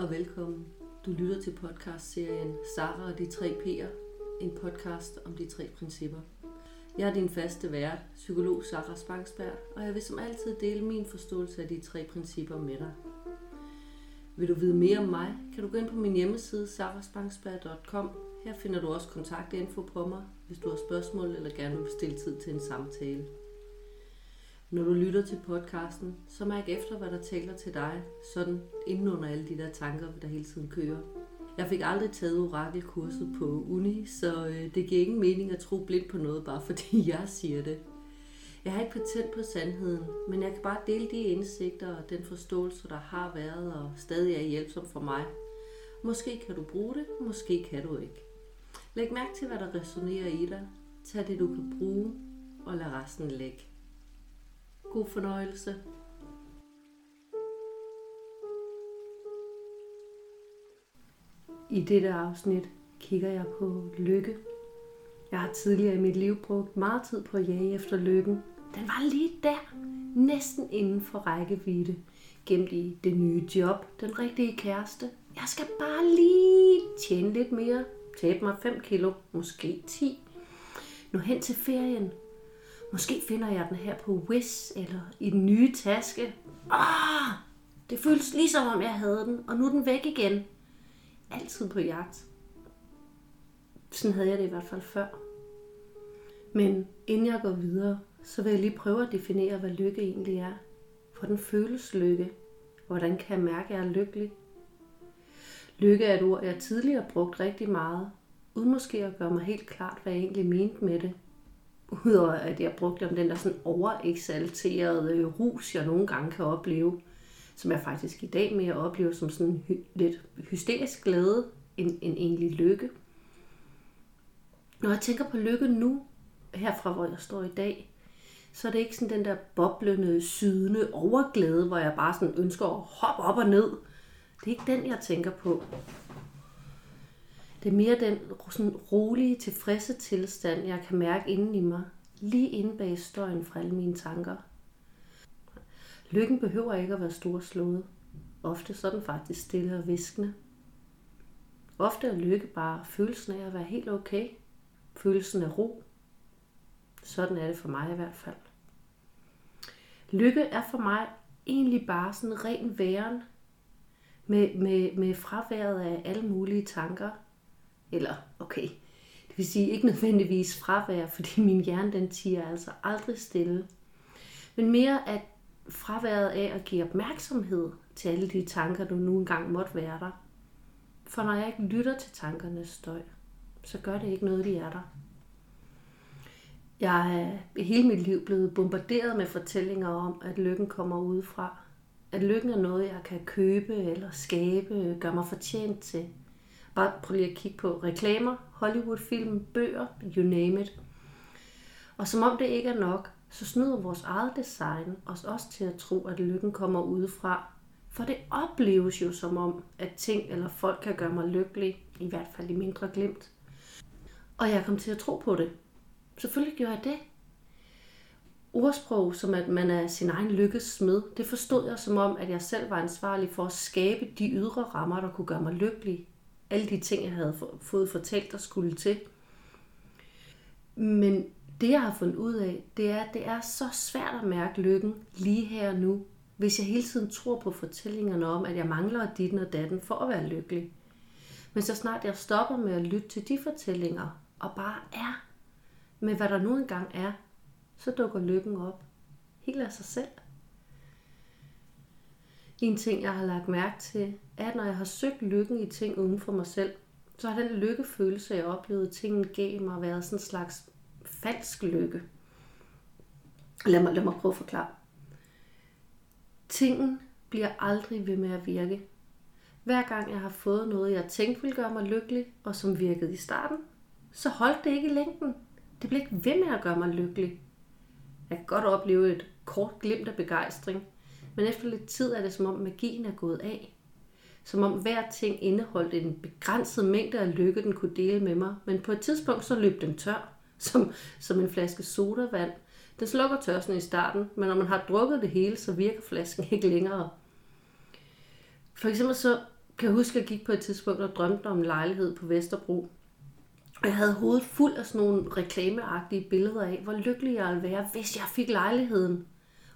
og velkommen. Du lytter til podcastserien Sara og de tre P'er, en podcast om de tre principper. Jeg er din faste vært, psykolog Sara Spangsberg, og jeg vil som altid dele min forståelse af de tre principper med dig. Vil du vide mere om mig, kan du gå ind på min hjemmeside saraspangsberg.com. Her finder du også kontaktinfo på mig, hvis du har spørgsmål eller gerne vil bestille tid til en samtale. Når du lytter til podcasten, så mærk efter, hvad der taler til dig, sådan inden under alle de der tanker, der hele tiden kører. Jeg fik aldrig taget orakelkurset på uni, så øh, det giver ingen mening at tro blindt på noget, bare fordi jeg siger det. Jeg har ikke patent på sandheden, men jeg kan bare dele de indsigter og den forståelse, der har været og stadig er hjælpsom for mig. Måske kan du bruge det, måske kan du ikke. Læg mærke til, hvad der resonerer i dig. Tag det, du kan bruge, og lad resten ligge. God fornøjelse. I dette afsnit kigger jeg på lykke. Jeg har tidligere i mit liv brugt meget tid på at jage efter lykken. Den var lige der, næsten inden for rækkevidde. Gemt i det nye job, den rigtige kæreste. Jeg skal bare lige tjene lidt mere. Tabe mig 5 kilo, måske 10. Nu hen til ferien, Måske finder jeg den her på Wish eller i den nye taske. Ah, det føles ligesom om jeg havde den, og nu er den væk igen. Altid på jagt. Sådan havde jeg det i hvert fald før. Men inden jeg går videre, så vil jeg lige prøve at definere, hvad lykke egentlig er. Hvordan føles lykke? Hvordan kan jeg mærke, at jeg er lykkelig? Lykke er et ord, jeg tidligere har brugt rigtig meget, uden måske at gøre mig helt klart, hvad jeg egentlig mente med det. Udover at jeg brugte om den der sådan overexalterede rus, jeg nogle gange kan opleve, som jeg faktisk i dag mere oplever som sådan hy- lidt hysterisk glæde end, end egentlig lykke. Når jeg tænker på lykke nu, herfra hvor jeg står i dag, så er det ikke sådan den der boblende, sydende overglæde, hvor jeg bare sådan ønsker at hoppe op og ned. Det er ikke den, jeg tænker på. Det er mere den sådan rolige, tilfredse tilstand, jeg kan mærke inden i mig, lige inde bag støjen fra alle mine tanker. Lykken behøver ikke at være storslået. Ofte så er den faktisk stille og viskende. Ofte er lykke bare følelsen af at være helt okay. Følelsen af ro. Sådan er det for mig i hvert fald. Lykke er for mig egentlig bare sådan ren væren med, med, med fraværet af alle mulige tanker, eller okay, det vil sige ikke nødvendigvis fravær, fordi min hjerne den tiger altså aldrig stille. Men mere at fraværet af at give opmærksomhed til alle de tanker, du nu engang måtte være der. For når jeg ikke lytter til tankernes støj, så gør det ikke noget, de er der. Jeg er hele mit liv blevet bombarderet med fortællinger om, at lykken kommer udefra. At lykken er noget, jeg kan købe eller skabe, gør mig fortjent til – Bare prøv lige at kigge på reklamer, Hollywood-film, bøger, you name it. Og som om det ikke er nok, så snyder vores eget design os også til at tro, at lykken kommer udefra. For det opleves jo som om, at ting eller folk kan gøre mig lykkelig, i hvert fald i mindre glemt. Og jeg kom til at tro på det. Selvfølgelig gjorde jeg det. Ordsprog, som at man er sin egen lykkes smed, det forstod jeg som om, at jeg selv var ansvarlig for at skabe de ydre rammer, der kunne gøre mig lykkelig alle de ting, jeg havde fået fortalt, og skulle til. Men det, jeg har fundet ud af, det er, at det er så svært at mærke lykken lige her og nu, hvis jeg hele tiden tror på fortællingerne om, at jeg mangler dit og datten for at være lykkelig. Men så snart jeg stopper med at lytte til de fortællinger, og bare er med, hvad der nu engang er, så dukker lykken op. Helt af sig selv. En ting, jeg har lagt mærke til, er, at når jeg har søgt lykken i ting uden for mig selv, så har den lykkefølelse, jeg oplevede, tingene gav mig, været sådan en slags falsk lykke. Lad mig, lad mig prøve at forklare. Tingen bliver aldrig ved med at virke. Hver gang jeg har fået noget, jeg tænkte ville gøre mig lykkelig, og som virkede i starten, så holdt det ikke i længden. Det blev ikke ved med at gøre mig lykkelig. Jeg kan godt opleve et kort glimt af begejstring, men efter lidt tid er det som om magien er gået af. Som om hver ting indeholdt en begrænset mængde af lykke, den kunne dele med mig. Men på et tidspunkt så løb den tør, som, som en flaske sodavand. Den slukker tørsten i starten, men når man har drukket det hele, så virker flasken ikke længere. For eksempel så kan jeg huske, at jeg gik på et tidspunkt og drømte om en lejlighed på Vesterbro. Og jeg havde hovedet fuld af sådan nogle reklameagtige billeder af, hvor lykkelig jeg ville være, hvis jeg fik lejligheden.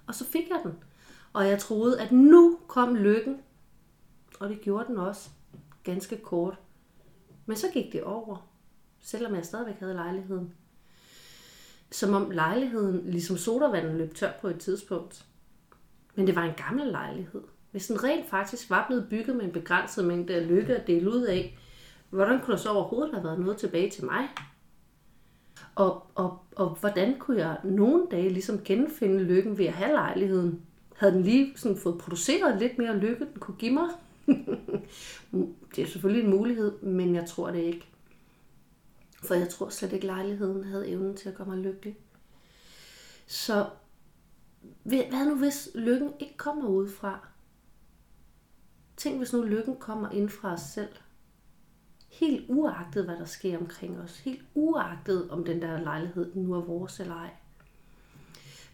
Og så fik jeg den. Og jeg troede, at nu kom lykken. Og det gjorde den også. Ganske kort. Men så gik det over. Selvom jeg stadigvæk havde lejligheden. Som om lejligheden, ligesom sodavandet, løb tør på et tidspunkt. Men det var en gammel lejlighed. Hvis den rent faktisk var blevet bygget med en begrænset mængde af lykke at dele ud af, hvordan kunne der så overhovedet have været noget tilbage til mig? Og, og, og hvordan kunne jeg nogle dage ligesom genfinde lykken ved at have lejligheden? Havde den lige sådan fået produceret lidt mere lykke, den kunne give mig? det er selvfølgelig en mulighed, men jeg tror det ikke. For jeg tror slet ikke, lejligheden havde evnen til at gøre mig lykkelig. Så hvad nu hvis lykken ikke kommer udefra? Tænk hvis nu lykken kommer ind fra os selv. Helt uagtet, hvad der sker omkring os. Helt uagtet, om den der lejlighed nu er vores eller ej.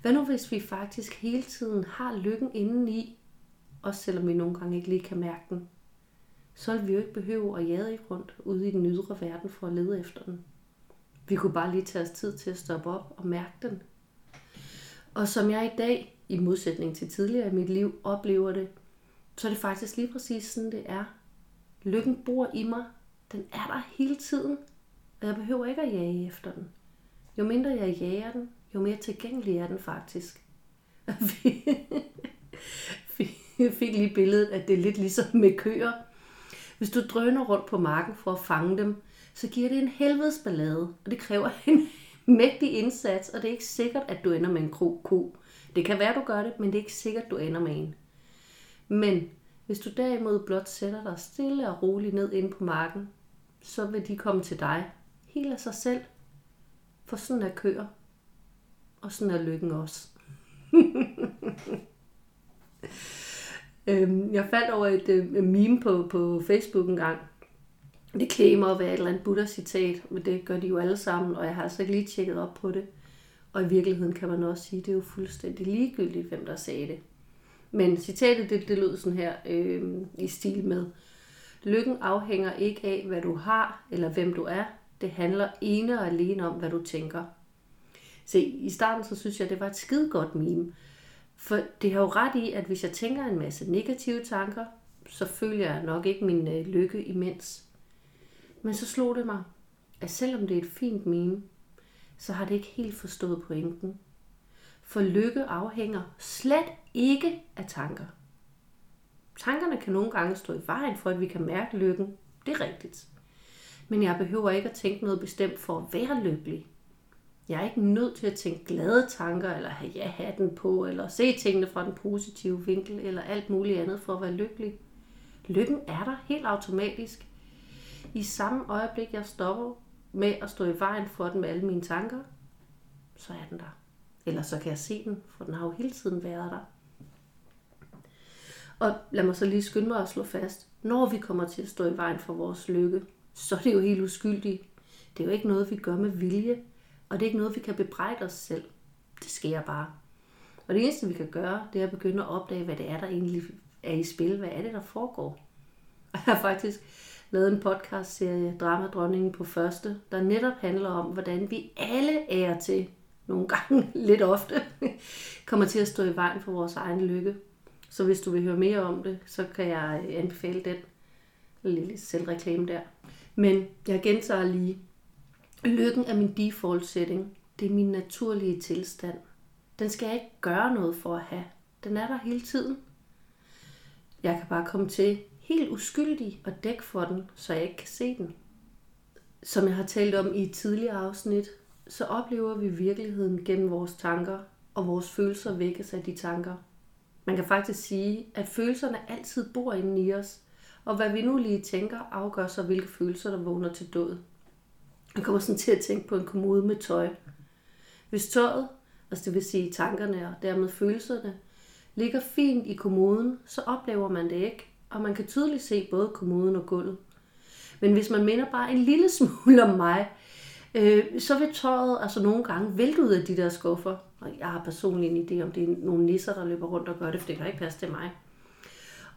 Hvad nu hvis vi faktisk hele tiden har lykken indeni, også selvom vi nogle gange ikke lige kan mærke den? Så vil vi jo ikke behøve at jade rundt ude i den ydre verden for at lede efter den. Vi kunne bare lige tage os tid til at stoppe op og mærke den. Og som jeg i dag, i modsætning til tidligere i mit liv, oplever det, så er det faktisk lige præcis sådan, det er. Lykken bor i mig. Den er der hele tiden. Og jeg behøver ikke at jage efter den. Jo mindre jeg jager den, jo mere tilgængelig er den faktisk. Vi fik lige billedet, at det er lidt ligesom med køer. Hvis du drøner rundt på marken for at fange dem, så giver det en helvedes ballade, og det kræver en mægtig indsats, og det er ikke sikkert, at du ender med en krog ko. Det kan være, du gør det, men det er ikke sikkert, du ender med en. Men hvis du derimod blot sætter dig stille og roligt ned inde på marken, så vil de komme til dig helt af sig selv. For sådan er køer. Og sådan er lykken også. Øhm, jeg faldt over et øh, meme på, på Facebook en gang. Det klæmer at være et eller andet Buddha-citat, men det gør de jo alle sammen, og jeg har altså ikke lige tjekket op på det. Og i virkeligheden kan man også sige, at det er jo fuldstændig ligegyldigt, hvem der sagde det. Men citatet, det, det lød sådan her øh, i stil med, Lykken afhænger ikke af, hvad du har eller hvem du er. Det handler ene og alene om, hvad du tænker. Se, i starten så synes jeg, det var et skide godt meme. For det har jo ret i, at hvis jeg tænker en masse negative tanker, så føler jeg nok ikke min øh, lykke imens. Men så slog det mig, at selvom det er et fint meme, så har det ikke helt forstået pointen. For lykke afhænger slet ikke af tanker. Tankerne kan nogle gange stå i vejen for, at vi kan mærke lykken. Det er rigtigt. Men jeg behøver ikke at tænke noget bestemt for at være lykkelig. Jeg er ikke nødt til at tænke glade tanker, eller have ja-hatten på, eller se tingene fra den positive vinkel, eller alt muligt andet for at være lykkelig. Lykken er der helt automatisk. I samme øjeblik, jeg stopper med at stå i vejen for den med alle mine tanker, så er den der. Eller så kan jeg se den, for den har jo hele tiden været der. Og lad mig så lige skynde mig at slå fast. Når vi kommer til at stå i vejen for vores lykke, så er det jo helt uskyldigt. Det er jo ikke noget, vi gør med vilje. Og det er ikke noget, vi kan bebrejde os selv. Det sker bare. Og det eneste, vi kan gøre, det er at begynde at opdage, hvad det er, der egentlig er i spil. Hvad er det, der foregår? Og jeg har faktisk lavet en podcast-serie, Dramadronningen på første, der netop handler om, hvordan vi alle er til, nogle gange lidt ofte, kommer til at stå i vejen for vores egen lykke. Så hvis du vil høre mere om det, så kan jeg anbefale den lille selvreklame der. Men jeg gentager lige. Lykken er min default setting. Det er min naturlige tilstand. Den skal jeg ikke gøre noget for at have. Den er der hele tiden. Jeg kan bare komme til helt uskyldig og dække for den, så jeg ikke kan se den. Som jeg har talt om i et tidligere afsnit, så oplever vi virkeligheden gennem vores tanker, og vores følelser vækkes af de tanker. Man kan faktisk sige, at følelserne altid bor inde i os, og hvad vi nu lige tænker, afgør så, hvilke følelser, der vågner til død. Jeg kommer sådan til at tænke på en kommode med tøj. Hvis tøjet, altså det vil sige tankerne og dermed følelserne, ligger fint i kommoden, så oplever man det ikke, og man kan tydeligt se både kommoden og gulvet. Men hvis man minder bare en lille smule om mig, øh, så vil tøjet altså nogle gange vælte ud af de der skuffer. Og jeg har personligt en idé om, det er nogle nisser, der løber rundt og gør det, for det kan ikke passe til mig.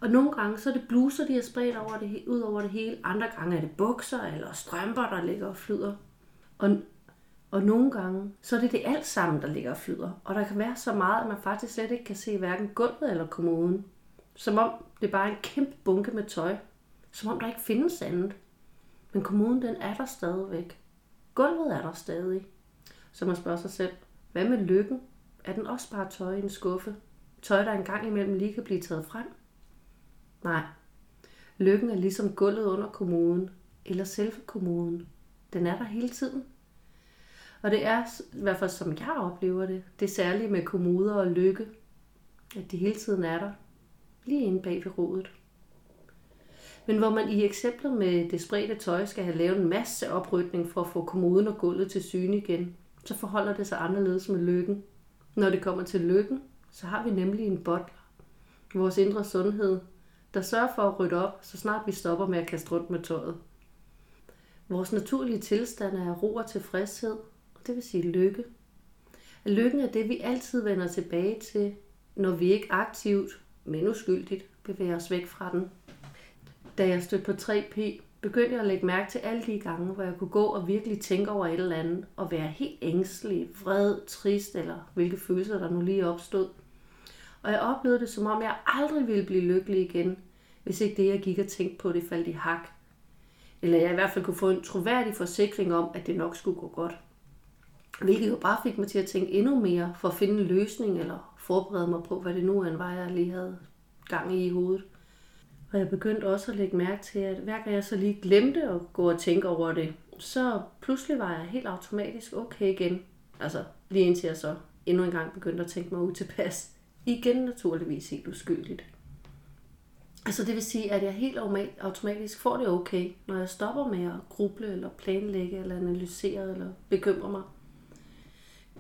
Og nogle gange så er det bluser, de har spredt over det, ud over det hele. Andre gange er det bukser eller strømper, der ligger og flyder. Og, og nogle gange så er det det alt sammen, der ligger og flyder. Og der kan være så meget, at man faktisk slet ikke kan se hverken gulvet eller kommoden. Som om det bare er en kæmpe bunke med tøj. Som om der ikke findes andet. Men kommoden den er der stadigvæk. Gulvet er der stadig. Så man spørger sig selv, hvad med lykken? Er den også bare tøj i en skuffe? Tøj, der engang imellem lige kan blive taget frem? Nej. Lykken er ligesom gulvet under kommoden, eller selve kommoden. Den er der hele tiden. Og det er, i hvert fald som jeg oplever det, det særlige med kommoder og lykke, at de hele tiden er der, lige inde bag ved rodet. Men hvor man i eksemplet med det spredte tøj skal have lavet en masse oprydning for at få kommoden og gulvet til syne igen, så forholder det sig anderledes med lykken. Når det kommer til lykken, så har vi nemlig en bottler, vores indre sundhed, der sørger for at rydde op, så snart vi stopper med at kaste rundt med tøjet. Vores naturlige tilstand er ro og tilfredshed, og det vil sige lykke. Lykken er det, vi altid vender tilbage til, når vi ikke aktivt, men uskyldigt, bevæger os væk fra den. Da jeg stødte på 3P, begyndte jeg at lægge mærke til alle de gange, hvor jeg kunne gå og virkelig tænke over et eller andet, og være helt ængstelig, vred, trist, eller hvilke følelser der nu lige opstod. Og jeg oplevede det, som om jeg aldrig ville blive lykkelig igen, hvis ikke det, jeg gik og tænkte på, det faldt i hak. Eller jeg i hvert fald kunne få en troværdig forsikring om, at det nok skulle gå godt. Hvilket jo bare fik mig til at tænke endnu mere for at finde en løsning, eller forberede mig på, hvad det nu end var, jeg lige havde gang i i hovedet. Og jeg begyndte også at lægge mærke til, at hver gang jeg så lige glemte at gå og tænke over det, så pludselig var jeg helt automatisk okay igen. Altså lige indtil jeg så endnu en gang begyndte at tænke mig ud tilpas. Igen naturligvis helt uskyldigt. Altså det vil sige, at jeg helt automatisk får det okay, når jeg stopper med at gruble eller planlægge eller analysere eller bekymre mig.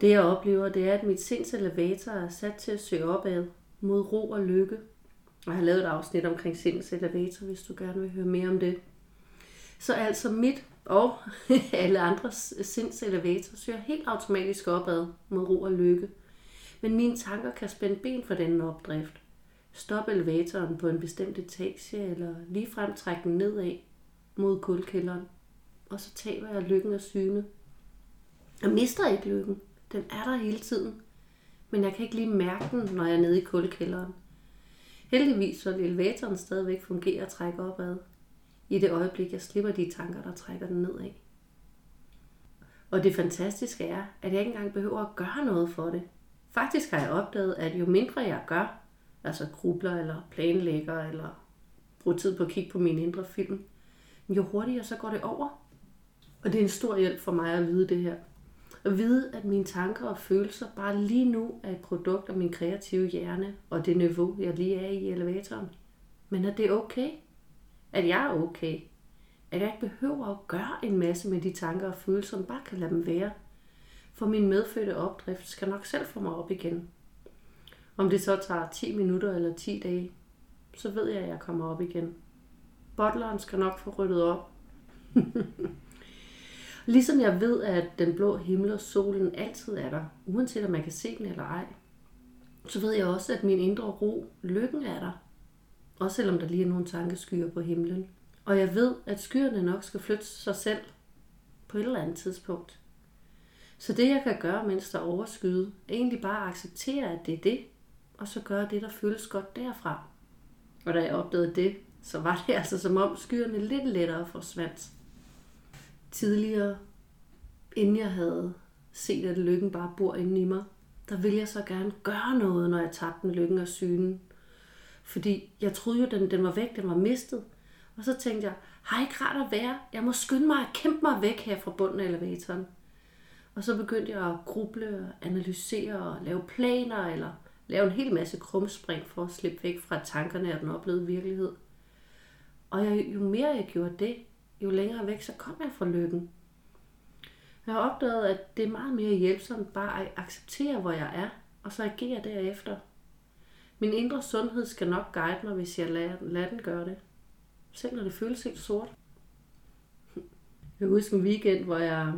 Det jeg oplever, det er, at mit sinds elevator er sat til at søge opad mod ro og lykke jeg har lavet et afsnit omkring sindens elevator, hvis du gerne vil høre mere om det. Så altså mit og alle andres sinds elevator søger helt automatisk opad mod ro og lykke. Men mine tanker kan spænde ben for denne opdrift. Stop elevatoren på en bestemt etage, eller ligefrem trække den nedad mod kulkælderen. Og så taber jeg lykken og syne. Jeg mister ikke lykken. Den er der hele tiden. Men jeg kan ikke lige mærke den, når jeg er nede i kulkælderen. Heldigvis så elevatoren stadigvæk fungerer og trække opad. I det øjeblik, jeg slipper de tanker, der trækker den nedad. Og det fantastiske er, at jeg ikke engang behøver at gøre noget for det. Faktisk har jeg opdaget, at jo mindre jeg gør, altså grubler eller planlægger eller bruger tid på at kigge på min indre film, jo hurtigere så går det over. Og det er en stor hjælp for mig at vide det her. At vide, at mine tanker og følelser bare lige nu er et produkt af min kreative hjerne og det niveau, jeg lige er i elevatoren. Men at det er okay. At jeg er okay. At jeg ikke behøver at gøre en masse med de tanker og følelser, men bare kan lade dem være. For min medfødte opdrift skal nok selv få mig op igen. Om det så tager 10 minutter eller 10 dage, så ved jeg, at jeg kommer op igen. Bottleren skal nok få ryddet op. Ligesom jeg ved, at den blå himmel og solen altid er der, uanset om man kan se den eller ej, så ved jeg også, at min indre ro, lykken er der. Også selvom der lige er nogle tankeskyer på himlen. Og jeg ved, at skyerne nok skal flytte sig selv på et eller andet tidspunkt. Så det jeg kan gøre, mens der er overskyet, er egentlig bare at acceptere, at det er det, og så gøre det, der føles godt derfra. Og da jeg opdagede det, så var det altså som om skyerne lidt lettere forsvandt tidligere, inden jeg havde set, at lykken bare bor inde i mig, der ville jeg så gerne gøre noget, når jeg tabte den lykken og synen. Fordi jeg troede jo, den, den var væk, den var mistet. Og så tænkte jeg, har ikke rart at være? Jeg må skynde mig at kæmpe mig væk her fra bunden af elevatoren. Og så begyndte jeg at gruble og analysere og lave planer, eller lave en hel masse krumspring for at slippe væk fra tankerne af den oplevede virkelighed. Og jeg, jo mere jeg gjorde det, jo længere væk, så kom jeg fra lykken. Jeg har opdaget, at det er meget mere hjælpsomt bare at acceptere, hvor jeg er, og så agere derefter. Min indre sundhed skal nok guide mig, hvis jeg lader, lader den gøre det. Selv når det føles helt sort. Jeg husker en weekend, hvor jeg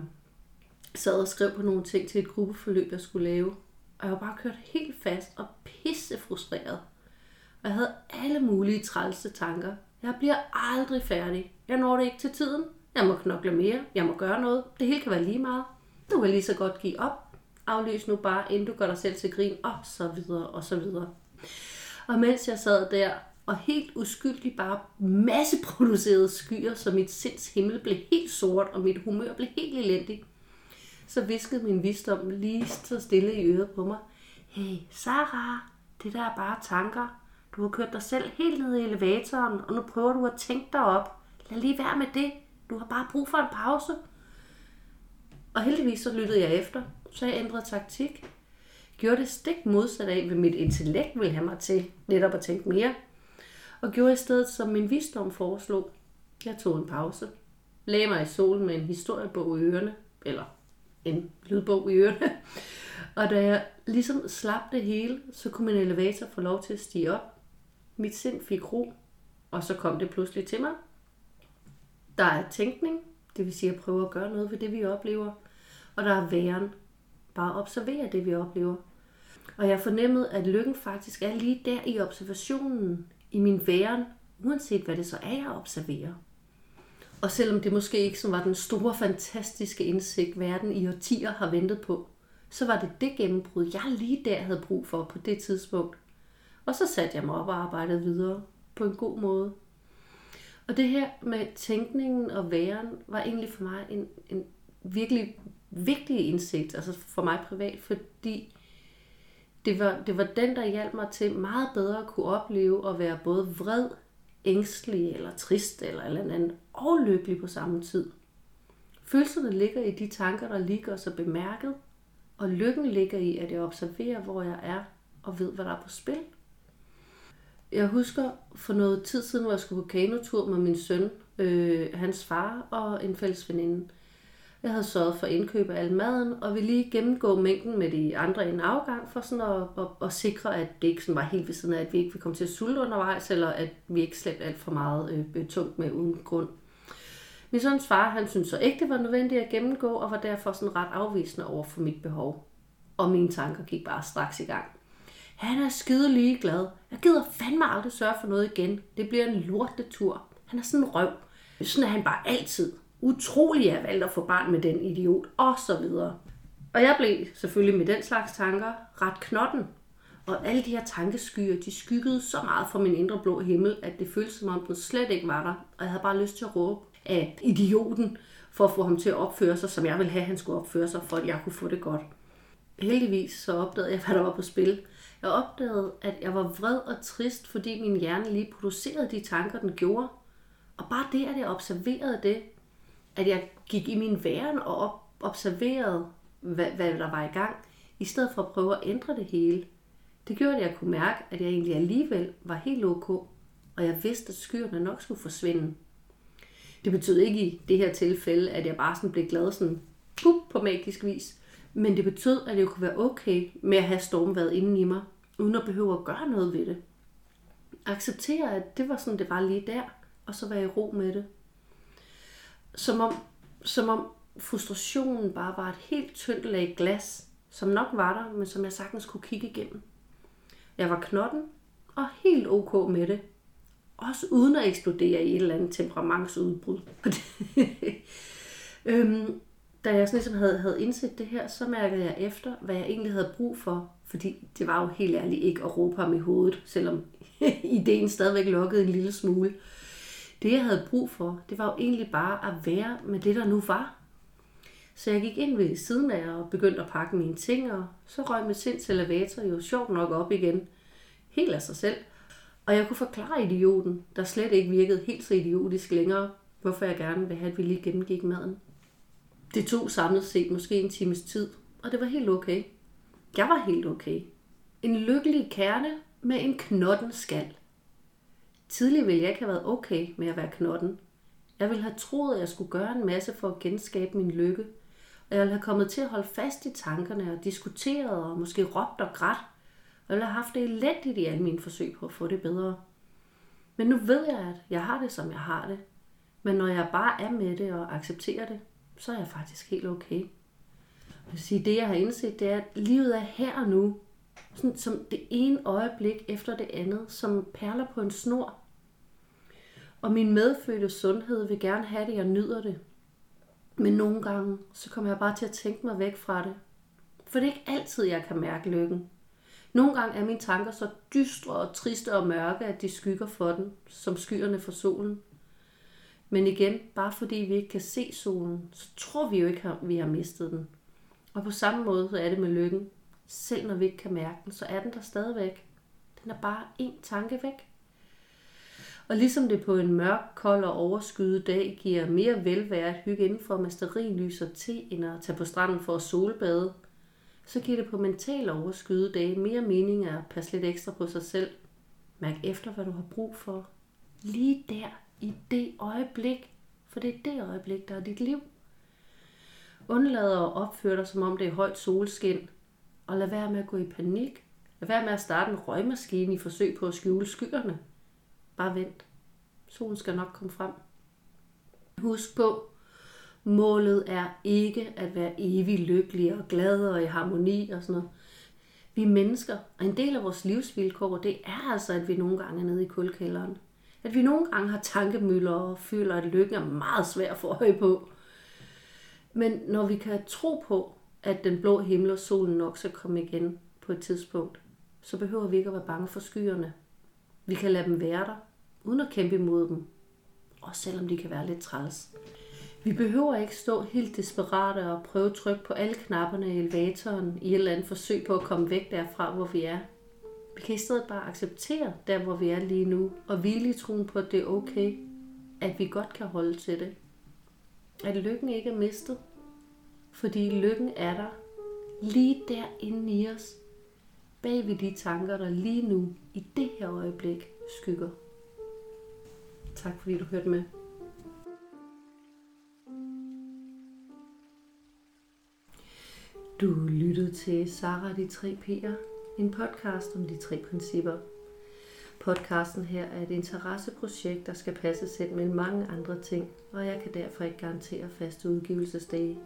sad og skrev på nogle ting til et gruppeforløb, jeg skulle lave. Og jeg var bare kørt helt fast og pisse frustreret. Og jeg havde alle mulige trælse tanker. Jeg bliver aldrig færdig. Jeg når det ikke til tiden. Jeg må knokle mere. Jeg må gøre noget. Det hele kan være lige meget. Du kan lige så godt give op. Aflys nu bare, inden du gør dig selv til grin, og så videre, og så videre. Og mens jeg sad der og helt uskyldigt bare masseproducerede skyer, så mit sinds himmel blev helt sort, og mit humør blev helt elendigt, så viskede min visdom lige så stille i øret på mig. Hey, Sarah, det der er bare tanker. Du har kørt dig selv helt ned i elevatoren, og nu prøver du at tænke dig op. Lad lige være med det. Du har bare brug for en pause. Og heldigvis så lyttede jeg efter, så jeg ændrede taktik. Gjorde det stik modsat af, hvad mit intellekt ville have mig til netop at tænke mere. Og gjorde i stedet, som min visdom foreslog. Jeg tog en pause. Lagde mig i solen med en historiebog i ørerne, eller en lydbog i ørerne. Og da jeg ligesom slap det hele, så kunne min elevator få lov til at stige op. Mit sind fik ro, og så kom det pludselig til mig. Der er tænkning, det vil sige at prøve at gøre noget ved det, vi oplever. Og der er væren, bare observere det, vi oplever. Og jeg fornemmede, at lykken faktisk er lige der i observationen, i min væren, uanset hvad det så er, jeg observerer. Og selvom det måske ikke som var den store, fantastiske indsigt, verden i årtier har ventet på, så var det det gennembrud, jeg lige der havde brug for på det tidspunkt. Og så satte jeg mig op og arbejdede videre på en god måde. Og det her med tænkningen og væren var egentlig for mig en, en virkelig vigtig indsigt, altså for mig privat, fordi det var, det var den, der hjalp mig til meget bedre at kunne opleve at være både vred, ængstelig eller trist eller eller andet, og lykkelig på samme tid. Følelserne ligger i de tanker, der ligger så bemærket, og lykken ligger i, at jeg observerer, hvor jeg er, og ved, hvad der er på spil. Jeg husker for noget tid siden, hvor jeg skulle på kanotur med min søn, øh, hans far og en fælles veninde. Jeg havde sørget for indkøb af al maden, og vi lige gennemgå mængden med de andre i en afgang, for sådan at, at, at sikre, at det ikke sådan var helt ved siden af, at vi ikke ville komme til at sulte undervejs, eller at vi ikke slæbte alt for meget øh, tungt med uden grund. Min søns far, han synes så ikke, det var nødvendigt at gennemgå, og var derfor sådan ret afvisende over for mit behov. Og mine tanker gik bare straks i gang. Han er skide ligeglad. Jeg gider fandme aldrig sørge for noget igen. Det bliver en lortetur. Han er sådan en røv. Sådan er han bare altid utrolig, jeg valgte at få barn med den idiot, og så videre. Og jeg blev selvfølgelig med den slags tanker ret knotten. Og alle de her tankeskyer, de skyggede så meget for min indre blå himmel, at det føltes som om den slet ikke var der. Og jeg havde bare lyst til at råbe af idioten, for at få ham til at opføre sig, som jeg ville have, at han skulle opføre sig, for at jeg kunne få det godt. Heldigvis så opdagede jeg, hvad der var på spil. Jeg opdagede, at jeg var vred og trist, fordi min hjerne lige producerede de tanker, den gjorde. Og bare det, at jeg observerede det, at jeg gik i min væren og observerede, hvad, hvad der var i gang, i stedet for at prøve at ændre det hele. Det gjorde, at jeg kunne mærke, at jeg egentlig alligevel var helt ok, og jeg vidste, at skyerne nok skulle forsvinde. Det betød ikke i det her tilfælde, at jeg bare sådan blev glad sådan, pup, på magisk vis. Men det betød, at jeg kunne være okay med at have stormvejret inden i mig, uden at behøve at gøre noget ved det. Acceptere, at det var sådan, det var lige der, og så være i ro med det som om, som om frustrationen bare var et helt tyndt lag glas, som nok var der, men som jeg sagtens kunne kigge igennem. Jeg var knotten og helt ok med det. Også uden at eksplodere i et eller andet temperamentsudbrud. øhm, da jeg sådan ligesom havde, havde indset det her, så mærkede jeg efter, hvad jeg egentlig havde brug for. Fordi det var jo helt ærligt ikke at råbe ham i hovedet, selvom ideen stadigvæk lukkede en lille smule. Det, jeg havde brug for, det var jo egentlig bare at være med det, der nu var. Så jeg gik ind ved siden af og begyndte at pakke mine ting, og så røg mit sinds elevator jo sjovt nok op igen. Helt af sig selv. Og jeg kunne forklare idioten, der slet ikke virkede helt så idiotisk længere, hvorfor jeg gerne vil have, at vi lige gennemgik maden. Det tog samlet set måske en times tid, og det var helt okay. Jeg var helt okay. En lykkelig kerne med en knotten skal. Tidligere ville jeg ikke have været okay med at være knotten. Jeg ville have troet, at jeg skulle gøre en masse for at genskabe min lykke. Og jeg ville have kommet til at holde fast i tankerne og diskuteret og måske råbt og grædt. Og jeg har haft det elendigt i alle mine forsøg på at få det bedre. Men nu ved jeg, at jeg har det, som jeg har det. Men når jeg bare er med det og accepterer det, så er jeg faktisk helt okay. Jeg vil sige, det jeg har indset, det er, at livet er her og nu. Sådan som det ene øjeblik efter det andet, som perler på en snor. Og min medfødte sundhed vil gerne have det, jeg nyder det. Men nogle gange, så kommer jeg bare til at tænke mig væk fra det. For det er ikke altid, jeg kan mærke lykken. Nogle gange er mine tanker så dystre og triste og mørke, at de skygger for den, som skyerne for solen. Men igen, bare fordi vi ikke kan se solen, så tror vi jo ikke, at vi har mistet den. Og på samme måde så er det med lykken. Selv når vi ikke kan mærke den, så er den der stadigvæk. Den er bare en tanke væk. Og ligesom det på en mørk, kold og overskyet dag giver mere velvære at hygge indenfor med lys og te, end at tage på stranden for at solbade, så giver det på mentale overskyde dage mere mening at passe lidt ekstra på sig selv. Mærk efter, hvad du har brug for. Lige der, i det øjeblik. For det er det øjeblik, der er dit liv. Undlad at opføre dig, som om det er højt solskin. Og lad være med at gå i panik. Lad være med at starte en røgmaskine i forsøg på at skjule skyerne. Bare vent. Solen skal nok komme frem. Husk på, målet er ikke at være evig lykkelig og glad og i harmoni og sådan noget. Vi er mennesker, og en del af vores livsvilkår, det er altså, at vi nogle gange er nede i kulkælderen. At vi nogle gange har tankemøller og føler, at lykken er meget svær at få øje på. Men når vi kan tro på, at den blå himmel og solen nok skal komme igen på et tidspunkt, så behøver vi ikke at være bange for skyerne. Vi kan lade dem være der, uden at kæmpe imod dem. Også selvom de kan være lidt træls. Vi behøver ikke stå helt desperate og prøve at trykke på alle knapperne i elevatoren i et eller andet forsøg på at komme væk derfra, hvor vi er. Vi kan i stedet bare acceptere der, hvor vi er lige nu, og hvile i troen på, at det er okay, at vi godt kan holde til det. At lykken ikke er mistet, fordi lykken er der, lige der inde i os, bag ved de tanker, der lige nu, i det her øjeblik, skygger. Tak fordi du hørte med. Du lyttede til Sara de tre P'er, en podcast om de tre principper. Podcasten her er et interesseprojekt, der skal passe selv med mange andre ting, og jeg kan derfor ikke garantere faste udgivelsesdage.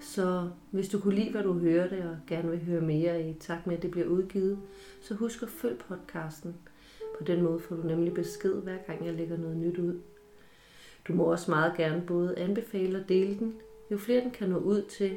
Så hvis du kunne lide, hvad du hørte, og gerne vil høre mere i takt med, at det bliver udgivet, så husk at følge podcasten. På den måde får du nemlig besked, hver gang jeg lægger noget nyt ud. Du må også meget gerne både anbefale og dele den. Jo flere den kan nå ud til,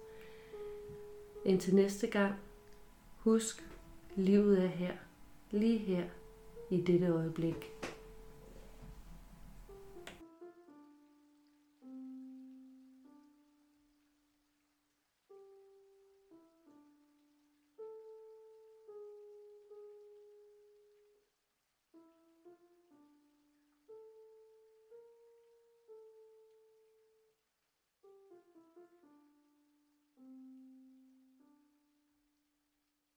Indtil næste gang, husk, livet er her, lige her, i dette øjeblik.